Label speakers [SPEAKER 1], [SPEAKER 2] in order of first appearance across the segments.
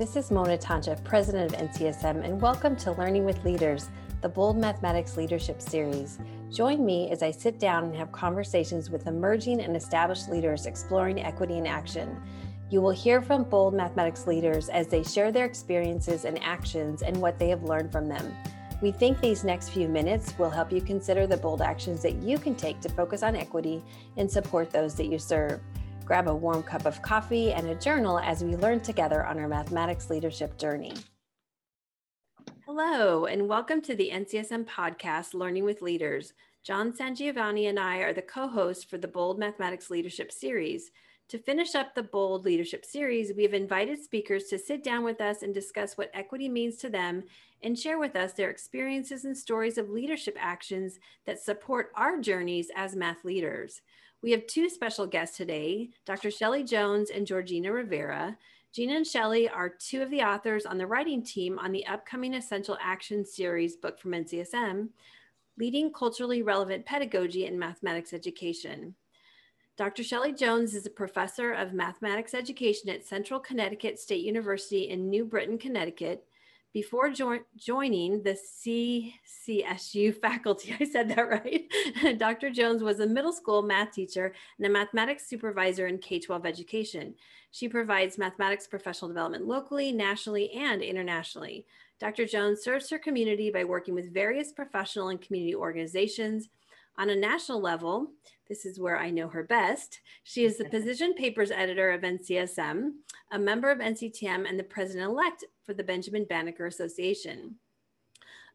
[SPEAKER 1] This is Mona Toncheff, President of NCSM, and welcome to Learning with Leaders, the Bold Mathematics Leadership Series. Join me as I sit down and have conversations with emerging and established leaders exploring equity in action. You will hear from bold mathematics leaders as they share their experiences and actions and what they have learned from them. We think these next few minutes will help you consider the bold actions that you can take to focus on equity and support those that you serve. Grab a warm cup of coffee and a journal as we learn together on our mathematics leadership journey. Hello, and welcome to the NCSM podcast, Learning with Leaders. John Sangiovanni and I are the co hosts for the Bold Mathematics Leadership Series. To finish up the Bold Leadership Series, we have invited speakers to sit down with us and discuss what equity means to them and share with us their experiences and stories of leadership actions that support our journeys as math leaders. We have two special guests today, Dr. Shelley Jones and Georgina Rivera. Gina and Shelley are two of the authors on the writing team on the upcoming Essential Action Series book from NCSM, Leading Culturally Relevant Pedagogy in Mathematics Education. Dr. Shelley Jones is a professor of mathematics education at Central Connecticut State University in New Britain, Connecticut. Before jo- joining the CCSU faculty, I said that right, Dr. Jones was a middle school math teacher and a mathematics supervisor in K 12 education. She provides mathematics professional development locally, nationally, and internationally. Dr. Jones serves her community by working with various professional and community organizations. On a national level, this is where I know her best. She is the position papers editor of NCSM, a member of NCTM, and the president elect for the Benjamin Banneker Association.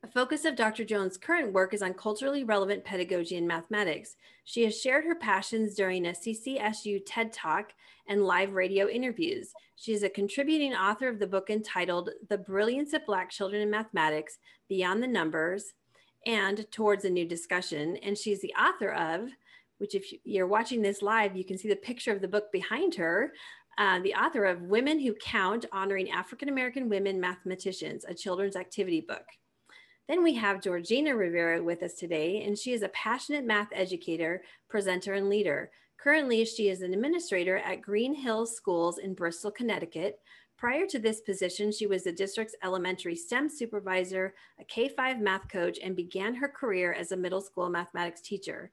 [SPEAKER 1] A focus of Dr. Jones' current work is on culturally relevant pedagogy in mathematics. She has shared her passions during a CCSU TED Talk and live radio interviews. She is a contributing author of the book entitled The Brilliance of Black Children in Mathematics Beyond the Numbers and Towards a New Discussion. And she's the author of which if you're watching this live, you can see the picture of the book behind her, uh, the author of Women Who Count, Honoring African American Women Mathematicians, a children's activity book. Then we have Georgina Rivera with us today, and she is a passionate math educator, presenter, and leader. Currently, she is an administrator at Green Hills Schools in Bristol, Connecticut. Prior to this position, she was the district's elementary STEM supervisor, a K 5 math coach, and began her career as a middle school mathematics teacher.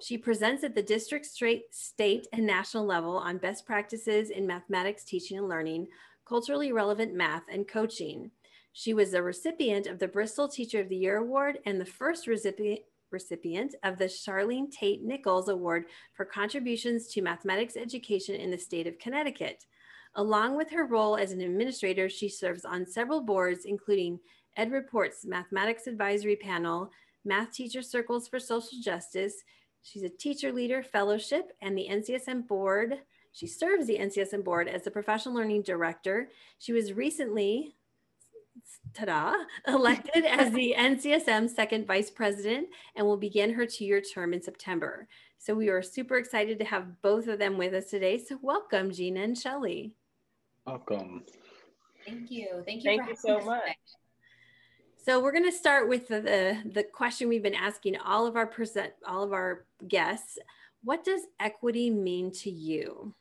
[SPEAKER 1] She presents at the district, state, and national level on best practices in mathematics teaching and learning, culturally relevant math, and coaching. She was a recipient of the Bristol Teacher of the Year Award and the first recipient of the Charlene Tate Nichols Award for contributions to mathematics education in the state of Connecticut. Along with her role as an administrator, she serves on several boards, including EdReports Mathematics Advisory Panel, Math Teacher Circles for Social Justice, She's a teacher leader fellowship and the NCSM board. She serves the NCSM board as the professional learning director. She was recently, ta-da, elected as the NCSM second vice president and will begin her two-year term in September. So we are super excited to have both of them with us today. So welcome, Gina and Shelley.
[SPEAKER 2] Welcome.
[SPEAKER 3] Thank you. Thank
[SPEAKER 4] you. Thank you so much. Today.
[SPEAKER 1] So we're going to start with the, the, the question we've been asking all of our present all of our guests. What does equity mean to you?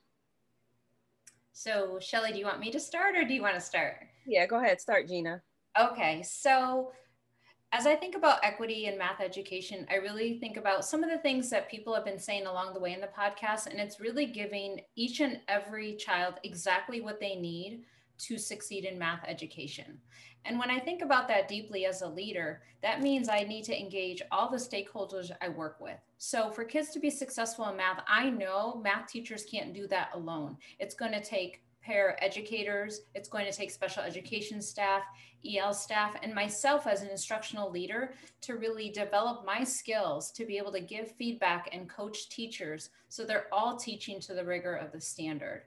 [SPEAKER 3] So Shelly, do you want me to start or do you want to start?
[SPEAKER 4] Yeah, go ahead. Start, Gina.
[SPEAKER 3] Okay. So as I think about equity in math education, I really think about some of the things that people have been saying along the way in the podcast, and it's really giving each and every child exactly what they need to succeed in math education. And when I think about that deeply as a leader, that means I need to engage all the stakeholders I work with. So for kids to be successful in math, I know math teachers can't do that alone. It's going to take paraeducators, it's going to take special education staff, EL staff, and myself as an instructional leader to really develop my skills to be able to give feedback and coach teachers so they're all teaching to the rigor of the standard.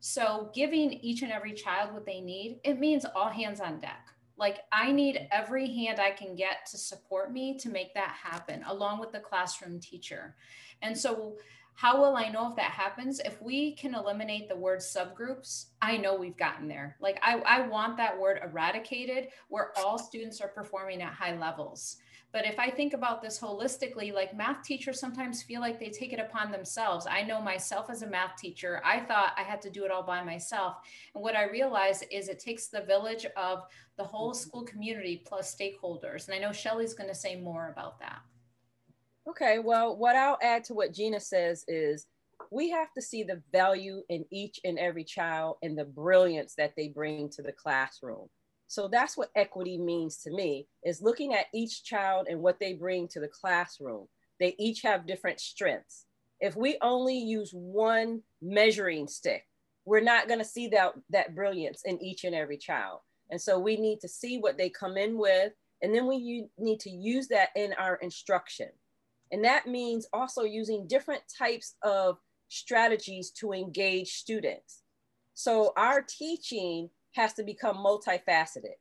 [SPEAKER 3] So giving each and every child what they need, it means all hands on deck. Like I need every hand I can get to support me to make that happen, along with the classroom teacher. And so how will I know if that happens? If we can eliminate the word subgroups, I know we've gotten there. Like I, I want that word eradicated where all students are performing at high levels. But if I think about this holistically, like math teachers sometimes feel like they take it upon themselves. I know myself as a math teacher, I thought I had to do it all by myself. And what I realized is it takes the village of the whole mm-hmm. school community plus stakeholders. And I know Shelly's going to say more about that.
[SPEAKER 4] Okay, well, what I'll add to what Gina says is we have to see the value in each and every child and the brilliance that they bring to the classroom. So that's what equity means to me is looking at each child and what they bring to the classroom. They each have different strengths. If we only use one measuring stick, we're not going to see that, that brilliance in each and every child. And so we need to see what they come in with, and then we need to use that in our instruction. And that means also using different types of strategies to engage students. So our teaching has to become multifaceted.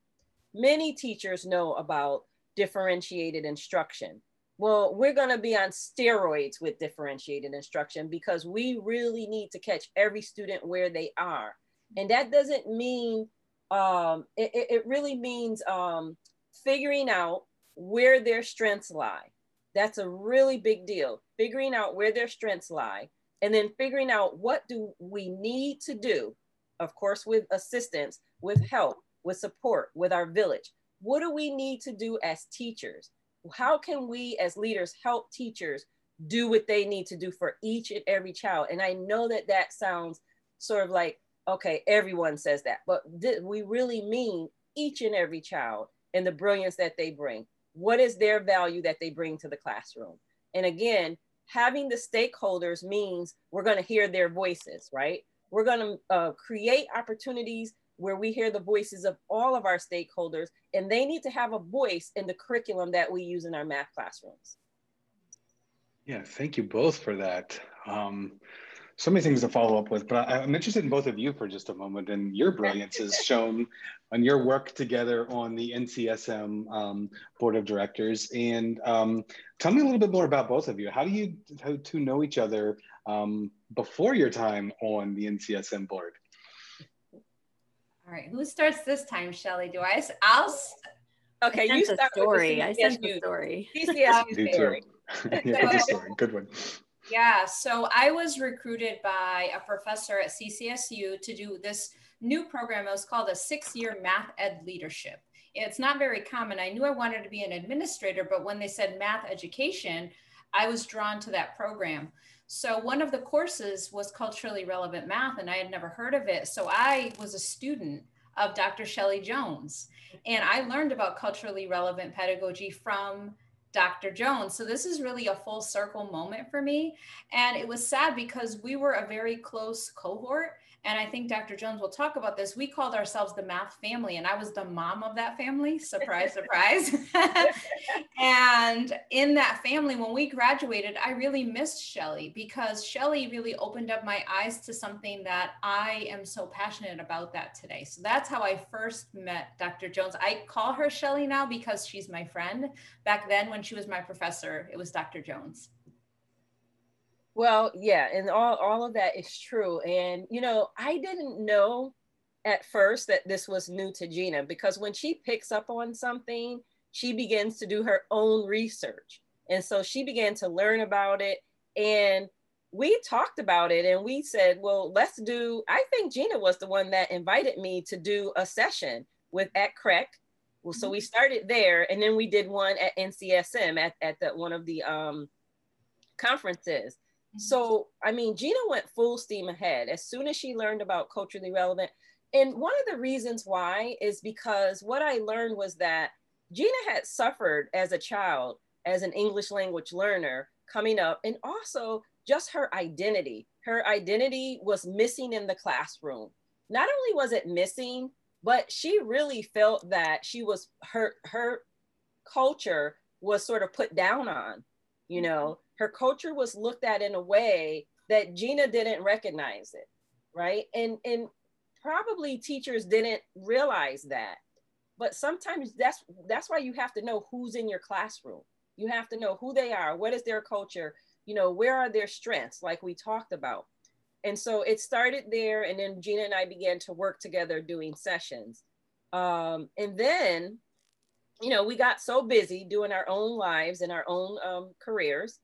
[SPEAKER 4] Many teachers know about differentiated instruction. Well, we're going to be on steroids with differentiated instruction because we really need to catch every student where they are. And that doesn't mean, um, it, it really means um, figuring out where their strengths lie. That's a really big deal. Figuring out where their strengths lie and then figuring out what do we need to do, of course, with assistance, with help, with support, with our village. What do we need to do as teachers? How can we as leaders help teachers do what they need to do for each and every child? And I know that that sounds sort of like, okay, everyone says that, but we really mean each and every child and the brilliance that they bring. What is their value that they bring to the classroom? And again, having the stakeholders means we're going to hear their voices, right? We're going to uh, create opportunities where we hear the voices of all of our stakeholders, and they need to have a voice in the curriculum that we use in our math classrooms.
[SPEAKER 2] Yeah, thank you both for that. Um, so many things to follow up with, but I, am interested in both of you for just a moment. And your brilliance is shown on your work together on the NCSM um, board of directors. And um, tell me a little bit more about both of you. How do you how to know each other um, before your time on the NCSM board?
[SPEAKER 3] All right, who starts this time, Shelly? Do I? I'll.
[SPEAKER 1] Okay, you start story. I sent the story.
[SPEAKER 2] CCSU story. Um, yeah, story. Good one.
[SPEAKER 3] Yeah, so I was recruited by a professor at CCSU to do this new program. It was called a six year math ed leadership. It's not very common. I knew I wanted to be an administrator, but when they said math education, I was drawn to that program. So one of the courses was culturally relevant math, and I had never heard of it. So I was a student of Dr. Shelley Jones, and I learned about culturally relevant pedagogy from Dr. Jones. So this is really a full circle moment for me. And it was sad because we were a very close cohort and I think Dr. Jones will talk about this. We called ourselves the math family, and I was the mom of that family. Surprise, surprise. and in that family, when we graduated, I really missed Shelly because Shelly really opened up my eyes to something that I am so passionate about that today. So that's how I first met Dr. Jones. I call her Shelly now because she's my friend. Back then, when she was my professor, it was Dr. Jones.
[SPEAKER 4] Well, yeah, and all, all of that is true. And, you know, I didn't know at first that this was new to Gina because when she picks up on something, she begins to do her own research. And so she began to learn about it. And we talked about it and we said, well, let's do, I think Gina was the one that invited me to do a session with at CREC. Well, so we started there and then we did one at NCSM at, at the, one of the um, conferences. So, I mean, Gina went full steam ahead as soon as she learned about culturally relevant. And one of the reasons why is because what I learned was that Gina had suffered as a child, as an English language learner coming up, and also just her identity. Her identity was missing in the classroom. Not only was it missing, but she really felt that she was her her culture was sort of put down on, you know, her culture was looked at in a way that Gina didn't recognize it, right? And and probably teachers didn't realize that. But sometimes that's that's why you have to know who's in your classroom. You have to know who they are, what is their culture, you know, where are their strengths, like we talked about. And so it started there, and then Gina and I began to work together doing sessions. Um, and then you know, we got so busy doing our own lives and our own um, careers,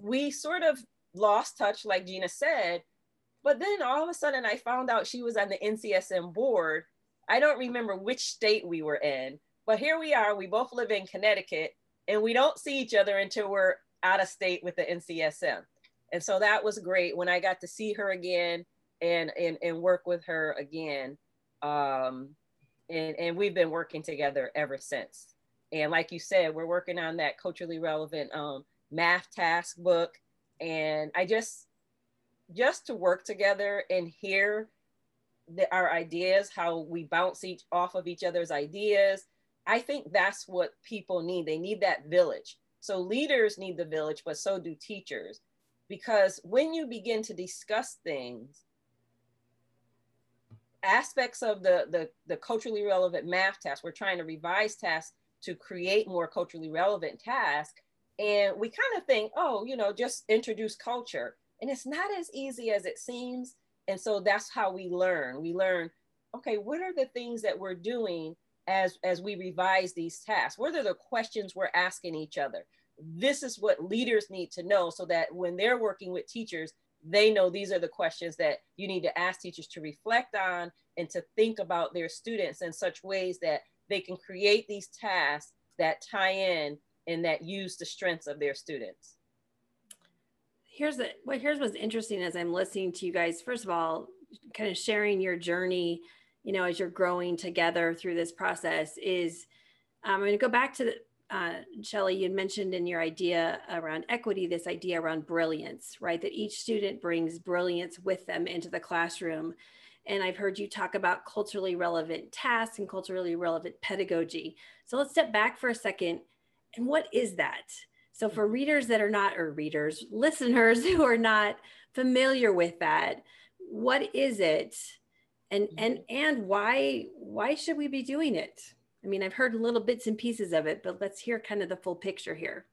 [SPEAKER 4] we sort of lost touch, like Gina said. But then all of a sudden, I found out she was on the NCSM board. I don't remember which state we were in, but here we are. We both live in Connecticut, and we don't see each other until we're out of state with the NCSM. And so that was great when I got to see her again and and, and work with her again. Um, and, and we've been working together ever since. And like you said, we're working on that culturally relevant um, math task book. And I just, just to work together and hear the, our ideas, how we bounce each off of each other's ideas. I think that's what people need. They need that village. So leaders need the village, but so do teachers. Because when you begin to discuss things, aspects of the, the, the culturally relevant math task, we're trying to revise tasks to create more culturally relevant tasks. And we kind of think, oh, you know, just introduce culture. And it's not as easy as it seems. And so that's how we learn. We learn, okay, what are the things that we're doing as, as we revise these tasks? What are the questions we're asking each other? This is what leaders need to know so that when they're working with teachers, they know these are the questions that you need to ask teachers to reflect on and to think about their students in such ways that they can create these tasks that tie in and that use the strengths of their students.
[SPEAKER 1] Here's the well, here's what's interesting as I'm listening to you guys. First of all, kind of sharing your journey, you know, as you're growing together through this process is um, I'm going to go back to the, uh, Shelly, you mentioned in your idea around equity, this idea around brilliance, right? That each student brings brilliance with them into the classroom. And I've heard you talk about culturally relevant tasks and culturally relevant pedagogy. So let's step back for a second. And what is that? So for readers that are not, or readers, listeners who are not familiar with that, what is it? And and mm-hmm. and why why should we be doing it? I mean, I've heard little bits and pieces of it, but let's hear kind of the full picture here.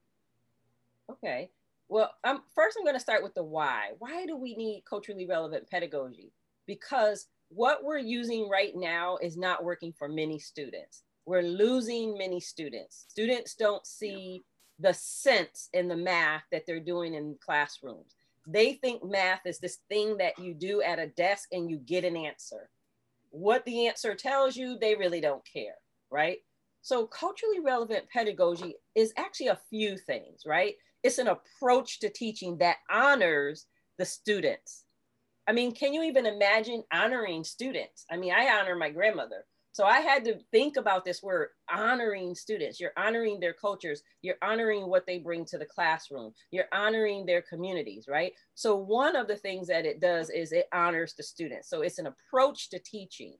[SPEAKER 4] Okay. Well, um, first I'm going to start with the why. Why do we need culturally relevant pedagogy? because what we're using right now is not working for many students. We're losing many students. Students don't see the sense in the math that they're doing in classrooms. They think math is this thing that you do at a desk and you get an answer. What the answer tells you, they really don't care, right? So, culturally relevant pedagogy is actually a few things, right? It's an approach to teaching that honors the students I mean, can you even imagine honoring students? I mean, I honor my grandmother. So I had to think about this word honoring students. You're honoring their cultures. You're honoring what they bring to the classroom. You're honoring their communities, right? So one of the things that it does is it honors the students. So it's an approach to teaching.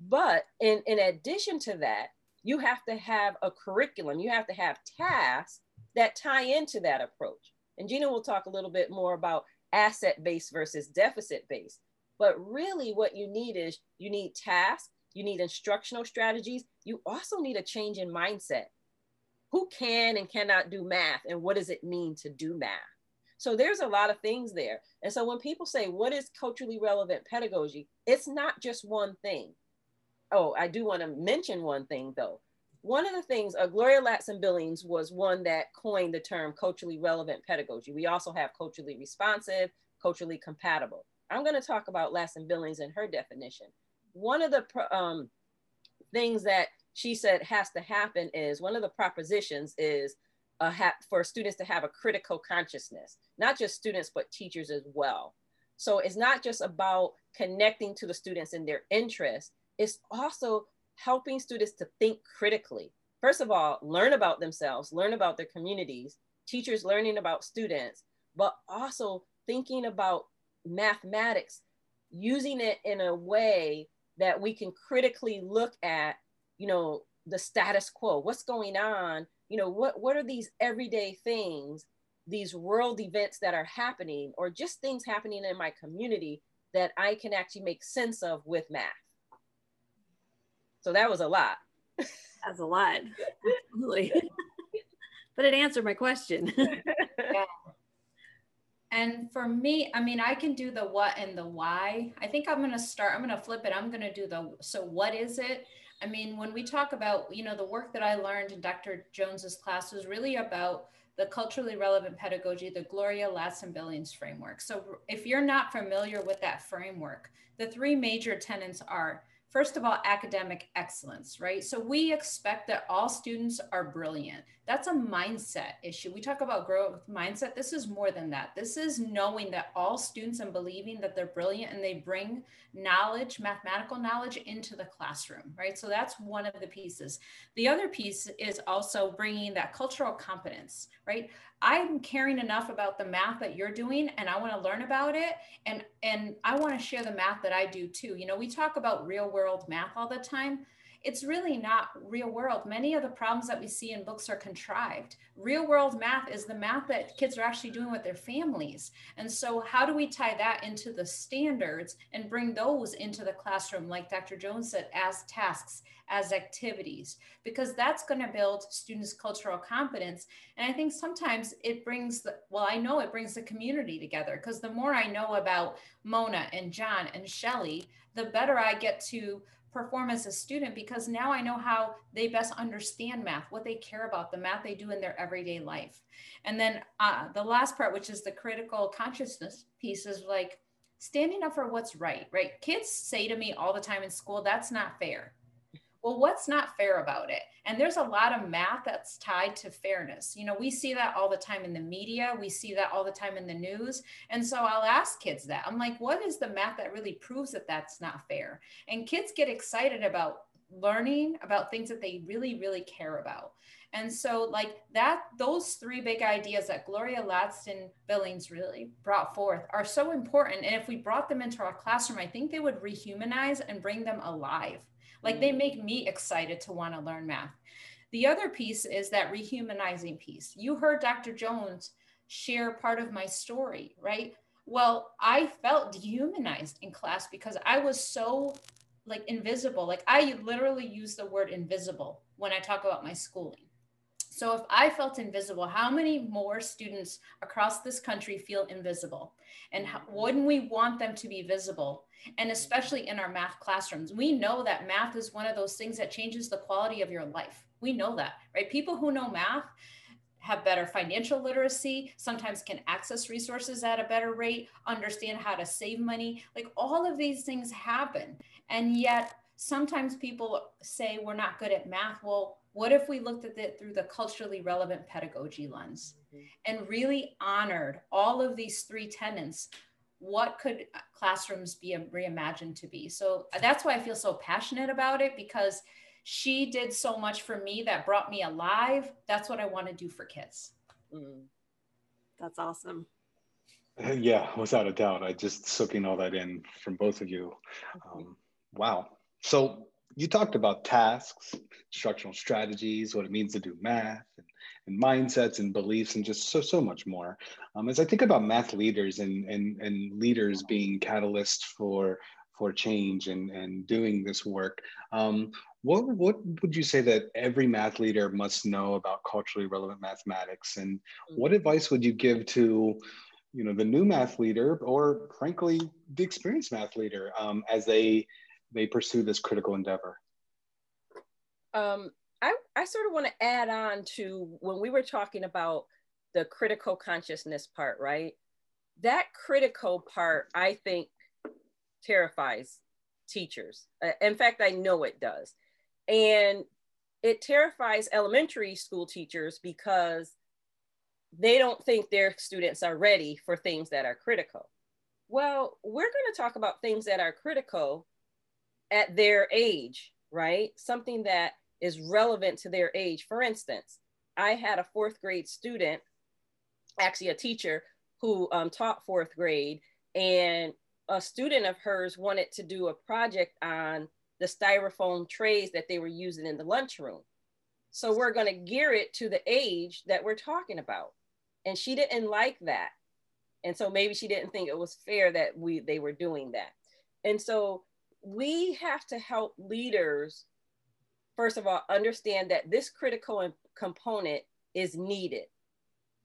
[SPEAKER 4] But in, in addition to that, you have to have a curriculum. You have to have tasks that tie into that approach. And Gina will talk a little bit more about asset based versus deficit based. But really, what you need is you need tasks, you need instructional strategies, you also need a change in mindset. Who can and cannot do math, and what does it mean to do math? So there's a lot of things there. And so when people say, What is culturally relevant pedagogy? It's not just one thing. Oh, I do want to mention one thing though one of the things, uh, Gloria Ladson Billings was one that coined the term culturally relevant pedagogy. We also have culturally responsive, culturally compatible. I'm going to talk about Ladson Billings and her definition. One of the um, things that she said has to happen is one of the propositions is for students to have a critical consciousness, not just students, but teachers as well. So it's not just about connecting to the students and their interests, it's also helping students to think critically. First of all, learn about themselves, learn about their communities, teachers learning about students, but also thinking about mathematics, using it in a way that we can critically look at, you know, the status quo, what's going on, you know, what, what are these everyday things, these world events that are happening, or just things happening in my community that I can actually make sense of with math. So that was a lot.
[SPEAKER 1] That's a lot. Absolutely. but it answered my question. yeah.
[SPEAKER 3] And for me, I mean, I can do the what and the why. I think I'm going to start, I'm going to flip it. I'm going to do the so what is it? I mean, when we talk about, you know, the work that I learned in Dr. Jones's class was really about the culturally relevant pedagogy, the Gloria Ladson Billings framework. So if you're not familiar with that framework, the three major tenets are First of all, academic excellence, right? So we expect that all students are brilliant. That's a mindset issue. We talk about growth mindset. This is more than that. This is knowing that all students and believing that they're brilliant and they bring knowledge, mathematical knowledge into the classroom, right? So that's one of the pieces. The other piece is also bringing that cultural competence, right? I'm caring enough about the math that you're doing and I want to learn about it and and I want to share the math that I do too. You know, we talk about real world math all the time it's really not real world. Many of the problems that we see in books are contrived. Real world math is the math that kids are actually doing with their families. And so, how do we tie that into the standards and bring those into the classroom, like Dr. Jones said, as tasks, as activities? Because that's going to build students' cultural competence. And I think sometimes it brings the, well, I know it brings the community together because the more I know about Mona and John and Shelly, the better I get to perform as a student because now I know how they best understand math, what they care about, the math they do in their everyday life. And then uh, the last part, which is the critical consciousness piece, is like standing up for what's right, right? Kids say to me all the time in school, that's not fair well, what's not fair about it? And there's a lot of math that's tied to fairness. You know, we see that all the time in the media, we see that all the time in the news. And so I'll ask kids that. I'm like, what is the math that really proves that that's not fair? And kids get excited about learning about things that they really, really care about. And so, like that, those three big ideas that Gloria Ladson Billings really brought forth are so important. And if we brought them into our classroom, I think they would rehumanize and bring them alive. Like they mm. make me excited to want to learn math. The other piece is that rehumanizing piece. You heard Dr. Jones share part of my story, right? Well, I felt dehumanized in class because I was so like invisible. Like I literally use the word invisible when I talk about my schooling. So if I felt invisible, how many more students across this country feel invisible? And how, mm-hmm. wouldn't we want them to be visible? And especially in our math classrooms, we know that math is one of those things that changes the quality of your life. We know that, right? People who know math have better financial literacy, sometimes can access resources at a better rate, understand how to save money. Like all of these things happen. And yet, sometimes people say we're not good at math. Well, what if we looked at it through the culturally relevant pedagogy lens mm-hmm. and really honored all of these three tenets? What could classrooms be reimagined to be? So uh, that's why i feel so passionate about it because she did so much for me that brought me alive. That's what i want to do for kids. Mm.
[SPEAKER 1] that's awesome.
[SPEAKER 2] Yeah without a doubt. I just soaking all that in from both of you. Mm-hmm. um, wow. So you talked about tasks, instructional strategies, what it means to do math, and, and mindsets and beliefs, and just so so much more. Um, as I think about math leaders and and, and leaders being catalysts for for change and, and doing this work, um, what what would you say that every math leader must know about culturally relevant mathematics, and what advice would you give to you know the new math leader or frankly the experienced math leader um, as they they pursue this critical endeavor?
[SPEAKER 4] Um, I, I sort of want to add on to when we were talking about the critical consciousness part, right? That critical part, I think, terrifies teachers. Uh, in fact, I know it does. And it terrifies elementary school teachers because they don't think their students are ready for things that are critical. Well, we're going to talk about things that are critical at their age, right? Something that is relevant to their age. For instance, I had a fourth grade student, actually a teacher who um, taught fourth grade, and a student of hers wanted to do a project on the styrofoam trays that they were using in the lunchroom. So we're going to gear it to the age that we're talking about. And she didn't like that. And so maybe she didn't think it was fair that we they were doing that. And so we have to help leaders, first of all, understand that this critical component is needed,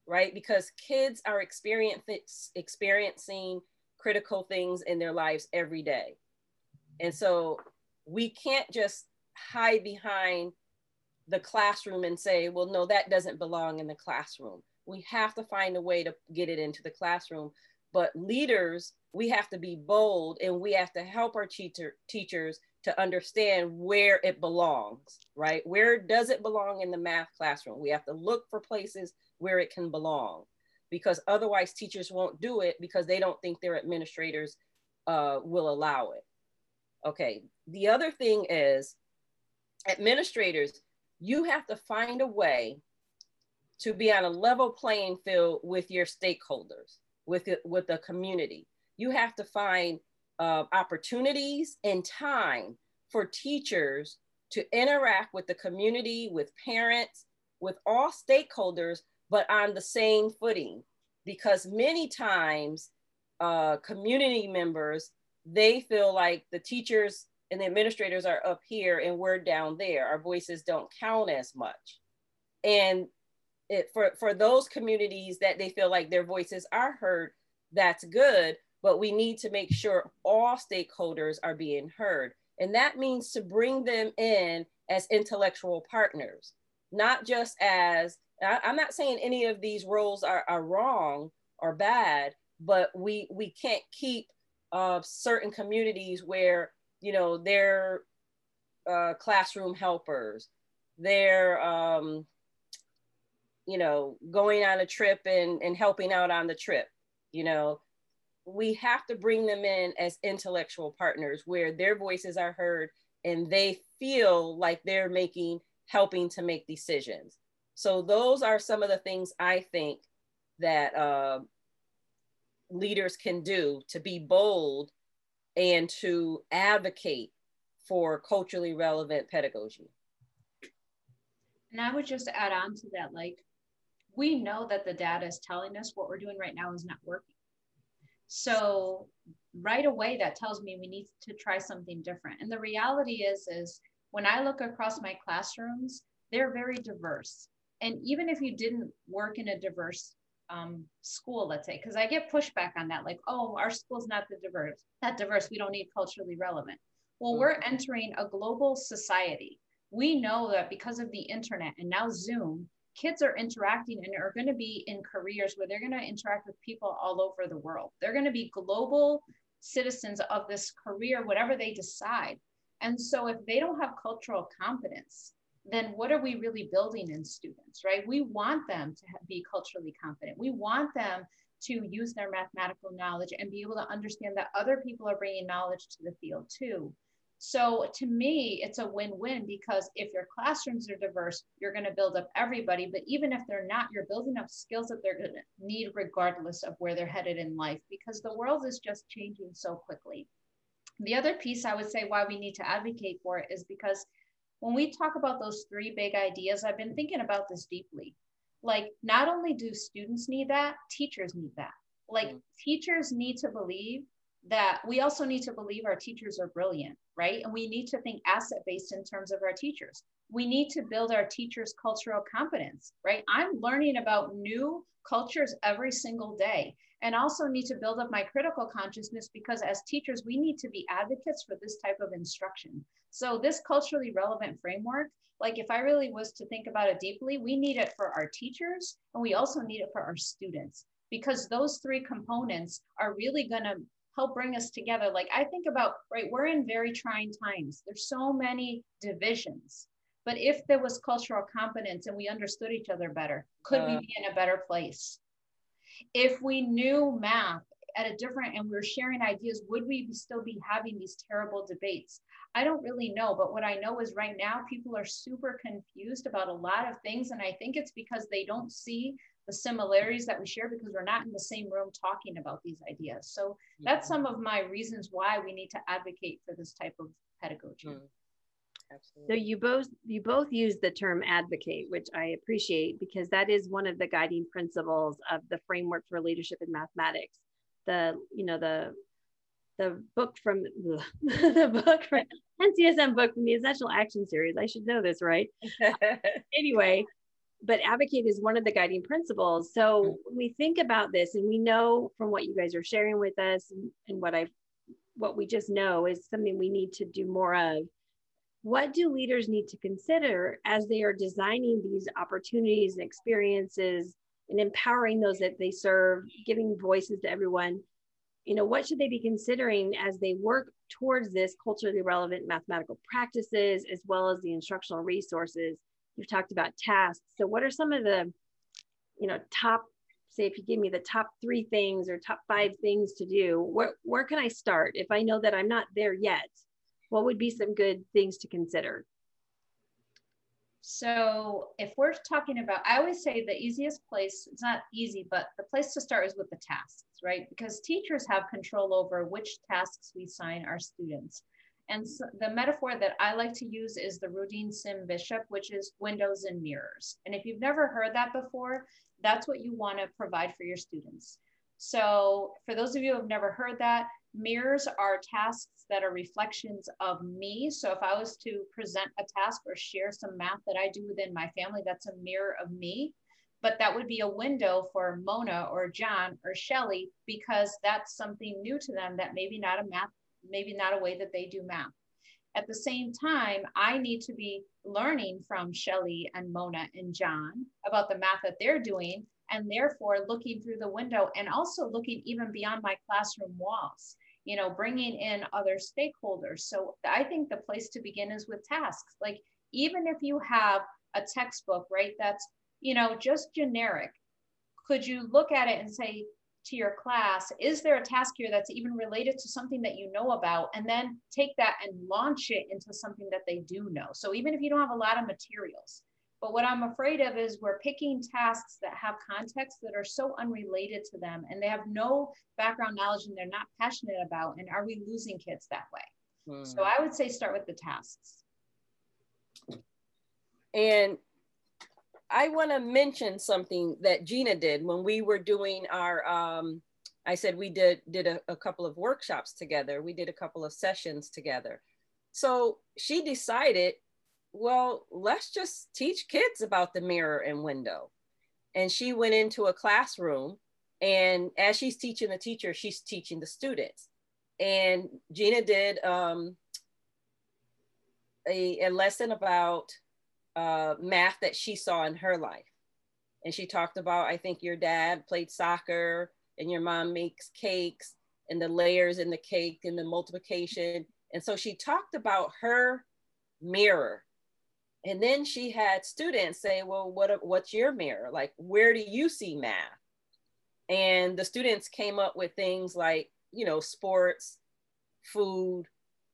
[SPEAKER 4] right? Because kids are experiencing critical things in their lives every day. And so we can't just hide behind the classroom and say, well, no, that doesn't belong in the classroom. We have to find a way to get it into the classroom. But leaders, we have to be bold and we have to help our teacher, teachers to understand where it belongs, right? Where does it belong in the math classroom? We have to look for places where it can belong because otherwise teachers won't do it because they don't think their administrators uh, will allow it. Okay, the other thing is administrators, you have to find a way to be on a level playing field with your stakeholders, with, it, with the community. You have to find uh, opportunities and time for teachers to interact with the community, with parents, with all stakeholders, but on the same footing. Because many times, uh, community members, they feel like the teachers and the administrators are up here and we're down there. Our voices don't count as much. And it, for, for those communities that they feel like their voices are heard, that's good, but we need to make sure all stakeholders are being heard. And that means to bring them in as intellectual partners, not just as, I, am not saying any of these roles are, are wrong or bad, but we, we can't keep uh, certain communities where you know, they're uh, classroom helpers, they're, um, you know, going on a trip and, and helping out on the trip. You know, we have to bring them in as intellectual partners where their voices are heard and they feel like they're making, helping to make decisions. So those are some of the things I think that uh, leaders can do to be bold and to advocate for culturally relevant pedagogy.
[SPEAKER 3] And I would just add on to that, like, we know that the data is telling us what we're doing right now is not working. So right away, that tells me we need to try something different. And the reality is, is when I look across my classrooms, they're very diverse. And even if you didn't work in a diverse um, school, let's say, because I get pushback on that, like, oh, our school's not the diverse, not diverse. We don't need culturally relevant. Well, mm-hmm. we're entering a global society. We know that because of the internet and now Zoom, kids are interacting and are going to be in careers where they're going to interact with people all over the world. They're going to be global citizens of this career, whatever they decide. And so if they don't have cultural competence, then what are we really building in students, right? We want them to be culturally confident. We want them to use their mathematical knowledge and be able to understand that other people are bringing knowledge to the field too. So to me, it's a win-win because if your classrooms are diverse, you're going to build up everybody. But even if they're not, you're building up skills that they're going to need regardless of where they're headed in life because the world is just changing so quickly. The other piece I would say why we need to advocate for it is because when we talk about those three big ideas, I've been thinking about this deeply. Like, not only do students need that, teachers need that. Like, mm-hmm. teachers need to believe that we also need to believe our teachers are brilliant, right? And we need to think asset based in terms of our teachers. We need to build our teachers' cultural competence, right? I'm learning about new cultures every single day and also need to build up my critical consciousness because as teachers, we need to be advocates for this type of instruction. So this culturally relevant framework, like if I really was to think about it deeply, we need it for our teachers and we also need it for our students because those three components are really going to help bring us together. Like I think about, right, we're in very trying times. There's so many divisions. But if there was cultural competence and we understood each other better, could uh, we be in a better place? If we knew math at a different and we were sharing ideas, would we still be having these terrible debates? I don't really know, but what I know is right now people are super confused about a lot of things. And I think it's because they don't see the similarities that we share because we're not in the same room talking about these ideas. So that's some of my reasons why we need to advocate for this type of pedagogy. Mm.
[SPEAKER 1] Absolutely. So you both you both use the term advocate, which I appreciate because that is one of the guiding principles of the framework for leadership in mathematics. The you know the the book from the, the book from NCSM book from the Essential Action Series. I should know this, right? anyway, but advocate is one of the guiding principles. So when we think about this, and we know from what you guys are sharing with us, and, and what I've what we just know is something we need to do more of what do leaders need to consider as they are designing these opportunities and experiences and empowering those that they serve, giving voices to everyone? You know, what should they be considering as they work towards this culturally relevant mathematical practices as well as the instructional resources? You've talked about tasks. So, what are some of the, you know, top say if you give me the top three things or top five things to do where, where can i start? If i know that i'm not there yet what would be some good things to consider?
[SPEAKER 3] So if we're talking about i always say the easiest place it's not easy but the place to start is with the tasks right? Because teachers have control over which tasks we assign our students and so the metaphor that I like to use is the Rudine Sims Bishop, which is windows and mirrors. And if you've never heard that before, that's what you want to provide for your students. So for those of you who have never heard that, mirrors are tasks that are reflections of me. So if I was to present a task or share some math that I do within my family, that's a mirror of me. But that would be a window for Mona or John or Shelly because that's something new to them that maybe not a math, maybe not a way that they do math. At the same time, I need to be learning from Shelly and Mona and John about the math that they're doing, and therefore looking through the window and also looking even beyond my classroom walls, you know, bringing in other stakeholders. So I think the place to begin is with tasks. Like, even if you have a textbook, right, that's, you know, just generic, could you look at it and say, to your class, is there a task here that's even related to something that you know about? And then take that and launch it into something that they do know. So even if you don't have a lot of materials, but what I'm afraid of is we're picking tasks that have context that are so unrelated to them and they have no background knowledge and they're not passionate about. And are we losing kids that way? So hmm. I would say start with the tasks.
[SPEAKER 4] And I want to mention something that Gina did when we were doing our. Um, I said we did did a, a couple of workshops together. We did a couple of sessions together. So she decided, well, let's just teach kids about the mirror and window. And she went into a classroom, and as she's teaching the teacher, she's teaching the students. And Gina did um, a, a lesson about uh, math that she saw in her life. And she talked about, I think your dad played soccer and your mom makes cakes and the layers in the cake and the multiplication. And so she talked about her mirror. And then she had students say, well, what, what's your mirror? Like, where do you see math? And the students came up with things like, you know, sports, food,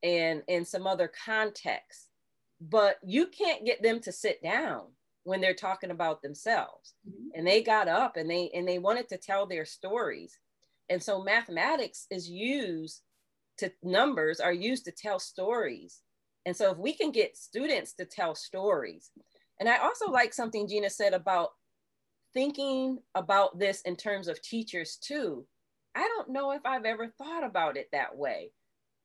[SPEAKER 4] and, and some other contexts but you can't get them to sit down when they're talking about themselves. Mm-hmm. and they got up and they and they wanted to tell their stories. And so mathematics is used to numbers are used to tell stories. And so if we can get students to tell stories and i also like something gina said about thinking about this in terms of teachers too. I don't know if i've ever thought about it that way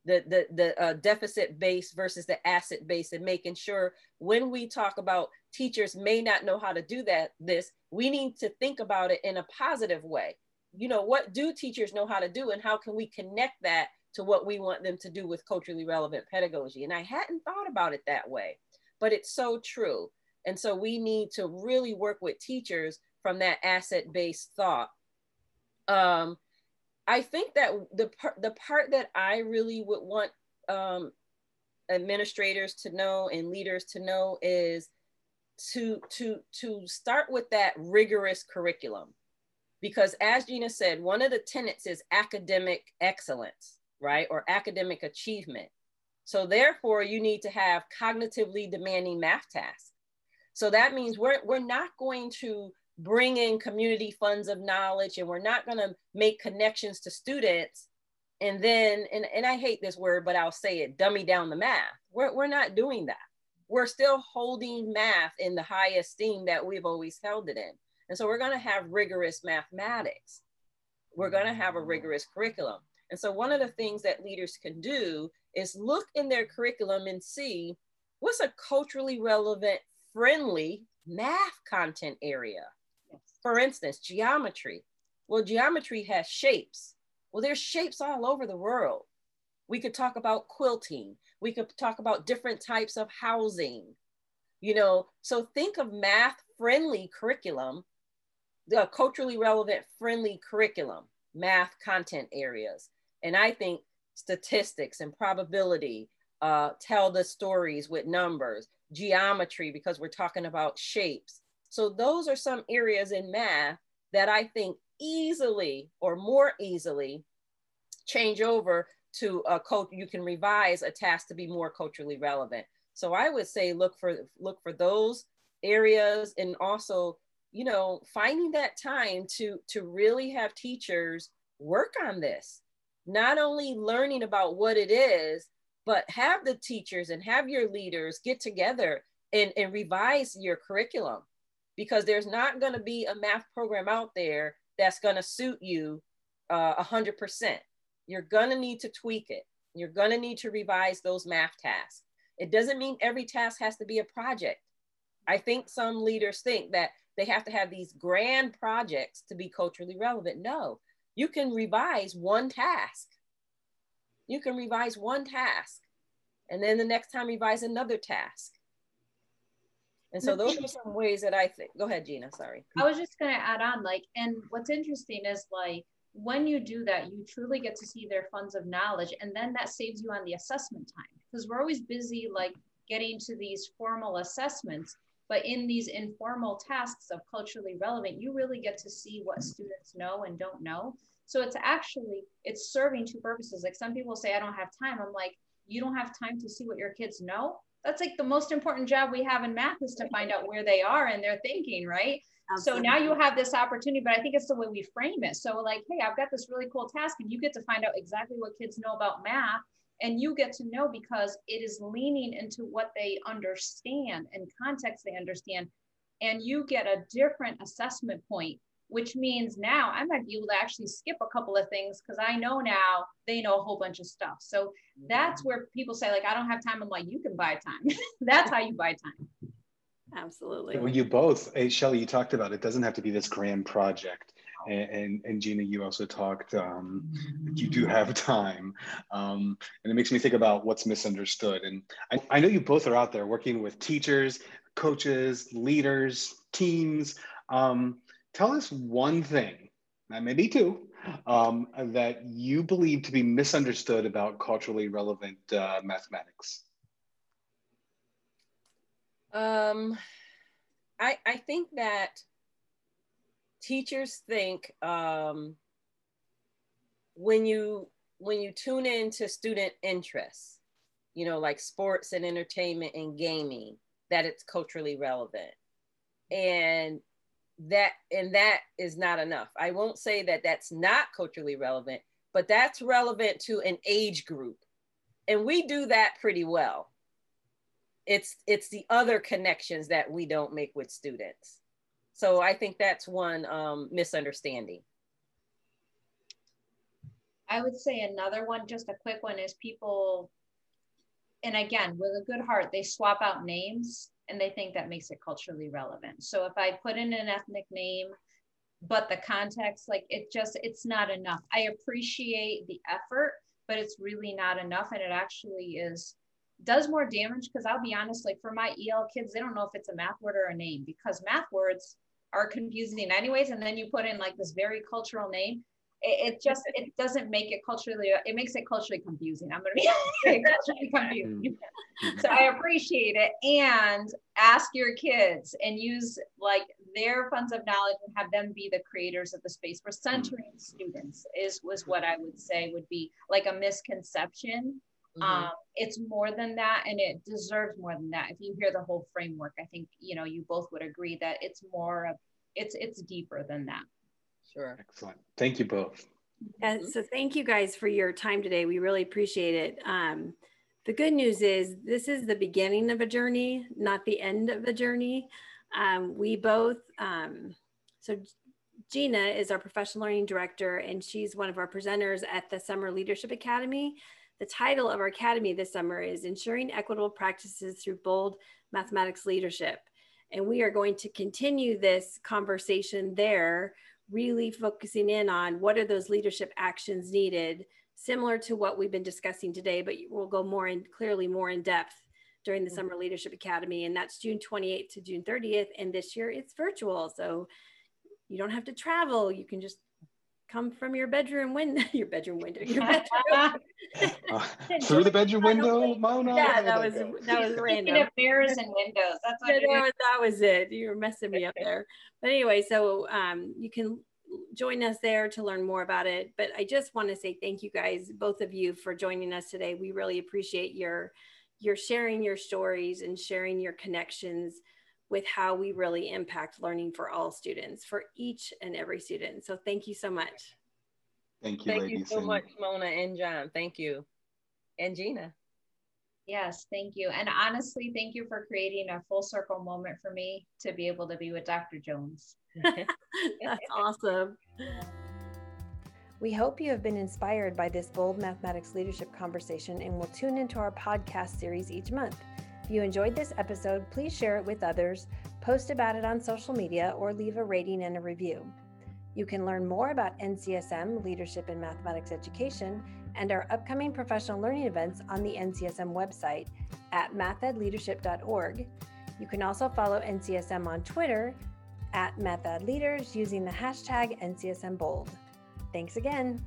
[SPEAKER 4] the the, the uh, deficit base versus the asset base and making sure when we talk about teachers may not know how to do that this we need to think about it in a positive way. You know what do teachers know how to do and how can we connect that to what we want them to do with culturally relevant pedagogy? And i hadn't thought about it that way but it's so true. And so we need to really work with teachers from that asset based thought. Um, I think that the part the part that I really would want um, administrators to know and leaders to know is to to to start with that rigorous curriculum. Because as Gina said one of the tenets is academic excellence right? Or academic achievement. So therefore you need to have cognitively demanding math tasks. So that means we're we're not going to bring in community funds of knowledge and we're not going to make connections to students. And then and, and i hate this word but i'll say it dummy down the math. We're, we're not doing that. We're still holding math in the high esteem that we've always held it in. And so we're going to have rigorous mathematics. We're going to have a rigorous curriculum. And so one of the things that leaders can do is look in their curriculum and see what's a culturally relevant friendly math content area for instance, geometry. Well, geometry has shapes. Well, there's shapes all over the world. We could talk about quilting. We could talk about different types of housing. You know, so think of math friendly curriculum, the culturally relevant friendly curriculum, math content areas. And I think statistics and probability, uh, tell the stories with numbers, geometry, because we're talking about shapes. So those are some areas in math that I think easily or more easily change over to a code you can revise a task to be more culturally relevant. So i would say look for look for those areas and also you know finding that time to to really have teachers work on this. Not only learning about what it is but have the teachers and have your leaders get together and, and revise your curriculum because there's not going to be a math program out there that's going to suit you uh, 100%. You're going to need to tweak it. You're going to need to revise those math tasks. It doesn't mean every task has to be a project. I think some leaders think that they have to have these grand projects to be culturally relevant. No, you can revise one task. You can revise one task. And then the next time revise another task. And so those are some ways that I think. Go ahead, Gina. Sorry.
[SPEAKER 3] I was just going to add on, like, and what's interesting is like when you do that, you truly get to see their funds of knowledge, and then that saves you on the assessment time because we're always busy like getting to these formal assessments. But in these informal tasks of culturally relevant, you really get to see what students know and don't know. So it's actually it's serving two purposes. Like some people say, I don't have time. I'm like, you don't have time to see what your kids know that's like the most important job we have in math is to find out where they are and their thinking, right? Absolutely. So now you have this opportunity, but I think it's the way we frame it. So like, hey, I've got this really cool task and you get to find out exactly what kids know about math and you get to know because it is leaning into what they understand and context they understand and you get a different assessment point which means now I might be able to actually skip a couple of things because I know now they know a whole bunch of stuff. So that's where people say, like, I don't have time. I'm like, you can buy time. that's how you buy time.
[SPEAKER 1] Absolutely.
[SPEAKER 2] Well, you both, hey, Shelly, you talked about it doesn't have to be this grand project. And, and, and Gina, you also talked, um, you do have time. Um, and it makes me think about what's misunderstood. And I, I know you both are out there working with teachers, coaches, leaders, teams. Um, tell us one thing, that maybe two, um, that you believe to be misunderstood about culturally relevant uh, mathematics.
[SPEAKER 4] Um, I, I think that teachers think um, when you when you tune into student interests, you know, like sports and entertainment and gaming, that it's culturally relevant. And that and that is not enough. I won't say that that's not culturally relevant, but that's relevant to an age group. And we do that pretty well. It's it's the other connections that we don't make with students. So I think that's one um, misunderstanding.
[SPEAKER 3] I would say another one, just a quick one, is people, and again, with a good heart, they swap out names and they think that makes it culturally relevant. So if I put in an ethnic name, but the context, like it just, it's not enough. I appreciate the effort, but it's really not enough. And it actually is, does more damage because I'll be honest, like for my EL kids, they don't know if it's a math word or a name because math words are confusing anyways. And then you put in like this very cultural name it, it, just it doesn't make it culturally it makes it culturally confusing. I'm going to be culturally confusing. Mm. so i appreciate it and ask your kids and use like their funds of knowledge and have them be the creators of the space for centering mm. students is was what i would say would be like a misconception. Mm-hmm. um, it's more than that and it deserves more than that. If you hear the whole framework i think you know you both would agree that it's more of it's it's deeper than that
[SPEAKER 4] Sure.
[SPEAKER 2] Excellent. Thank you both.
[SPEAKER 1] Uh, so thank you guys for your time today. We really appreciate it. Um, the good news is this is the beginning of a journey, not the end of a journey. Um, we both, um, so Gina is our professional learning director and she's one of our presenters at the Summer Leadership Academy. The title of our academy this summer is Ensuring Equitable Practices Through Bold Mathematics Leadership. And we are going to continue this conversation there really focusing in on what are those leadership actions needed similar to what we've been discussing today, but we'll go more in clearly more in depth during the mm-hmm. Summer Leadership Academy. And that's June 28th to June 30th. And this year it's virtual. So you don't have to travel. You can just come from your bedroom window, your bedroom window, your bedroom.
[SPEAKER 2] uh, through the bedroom window, Mona.
[SPEAKER 1] Yeah, that was that was random.
[SPEAKER 3] mirrors and windows. That's what
[SPEAKER 1] yeah, that, was, that was it. You were messing me up there. But anyway, so um, you can join us there to learn more about it. But I just want to say thank you guys, both of you, for joining us today. We really appreciate your your sharing your stories and sharing your connections with how we really impact learning for all students, for each and every student. So thank you so much.
[SPEAKER 2] Thank you,
[SPEAKER 4] Thank
[SPEAKER 2] ladies.
[SPEAKER 4] you so
[SPEAKER 2] and-
[SPEAKER 4] much, Mona and John. Thank you. And Gina.
[SPEAKER 3] Yes, thank you. And honestly, thank you for creating a full circle moment for me to be able to be with Dr. Jones.
[SPEAKER 1] That's awesome. We hope you have been inspired by this bold mathematics leadership conversation and will tune into our podcast series each month. If you enjoyed this episode, please share it with others, post about it on social media, or leave a rating and a review. You can learn more about NCSM, Leadership in Mathematics Education, and our upcoming professional learning events on the NCSM website at mathedleadership.org. You can also follow NCSM on Twitter at MathEdLeaders using the hashtag NCSMBold. Thanks again.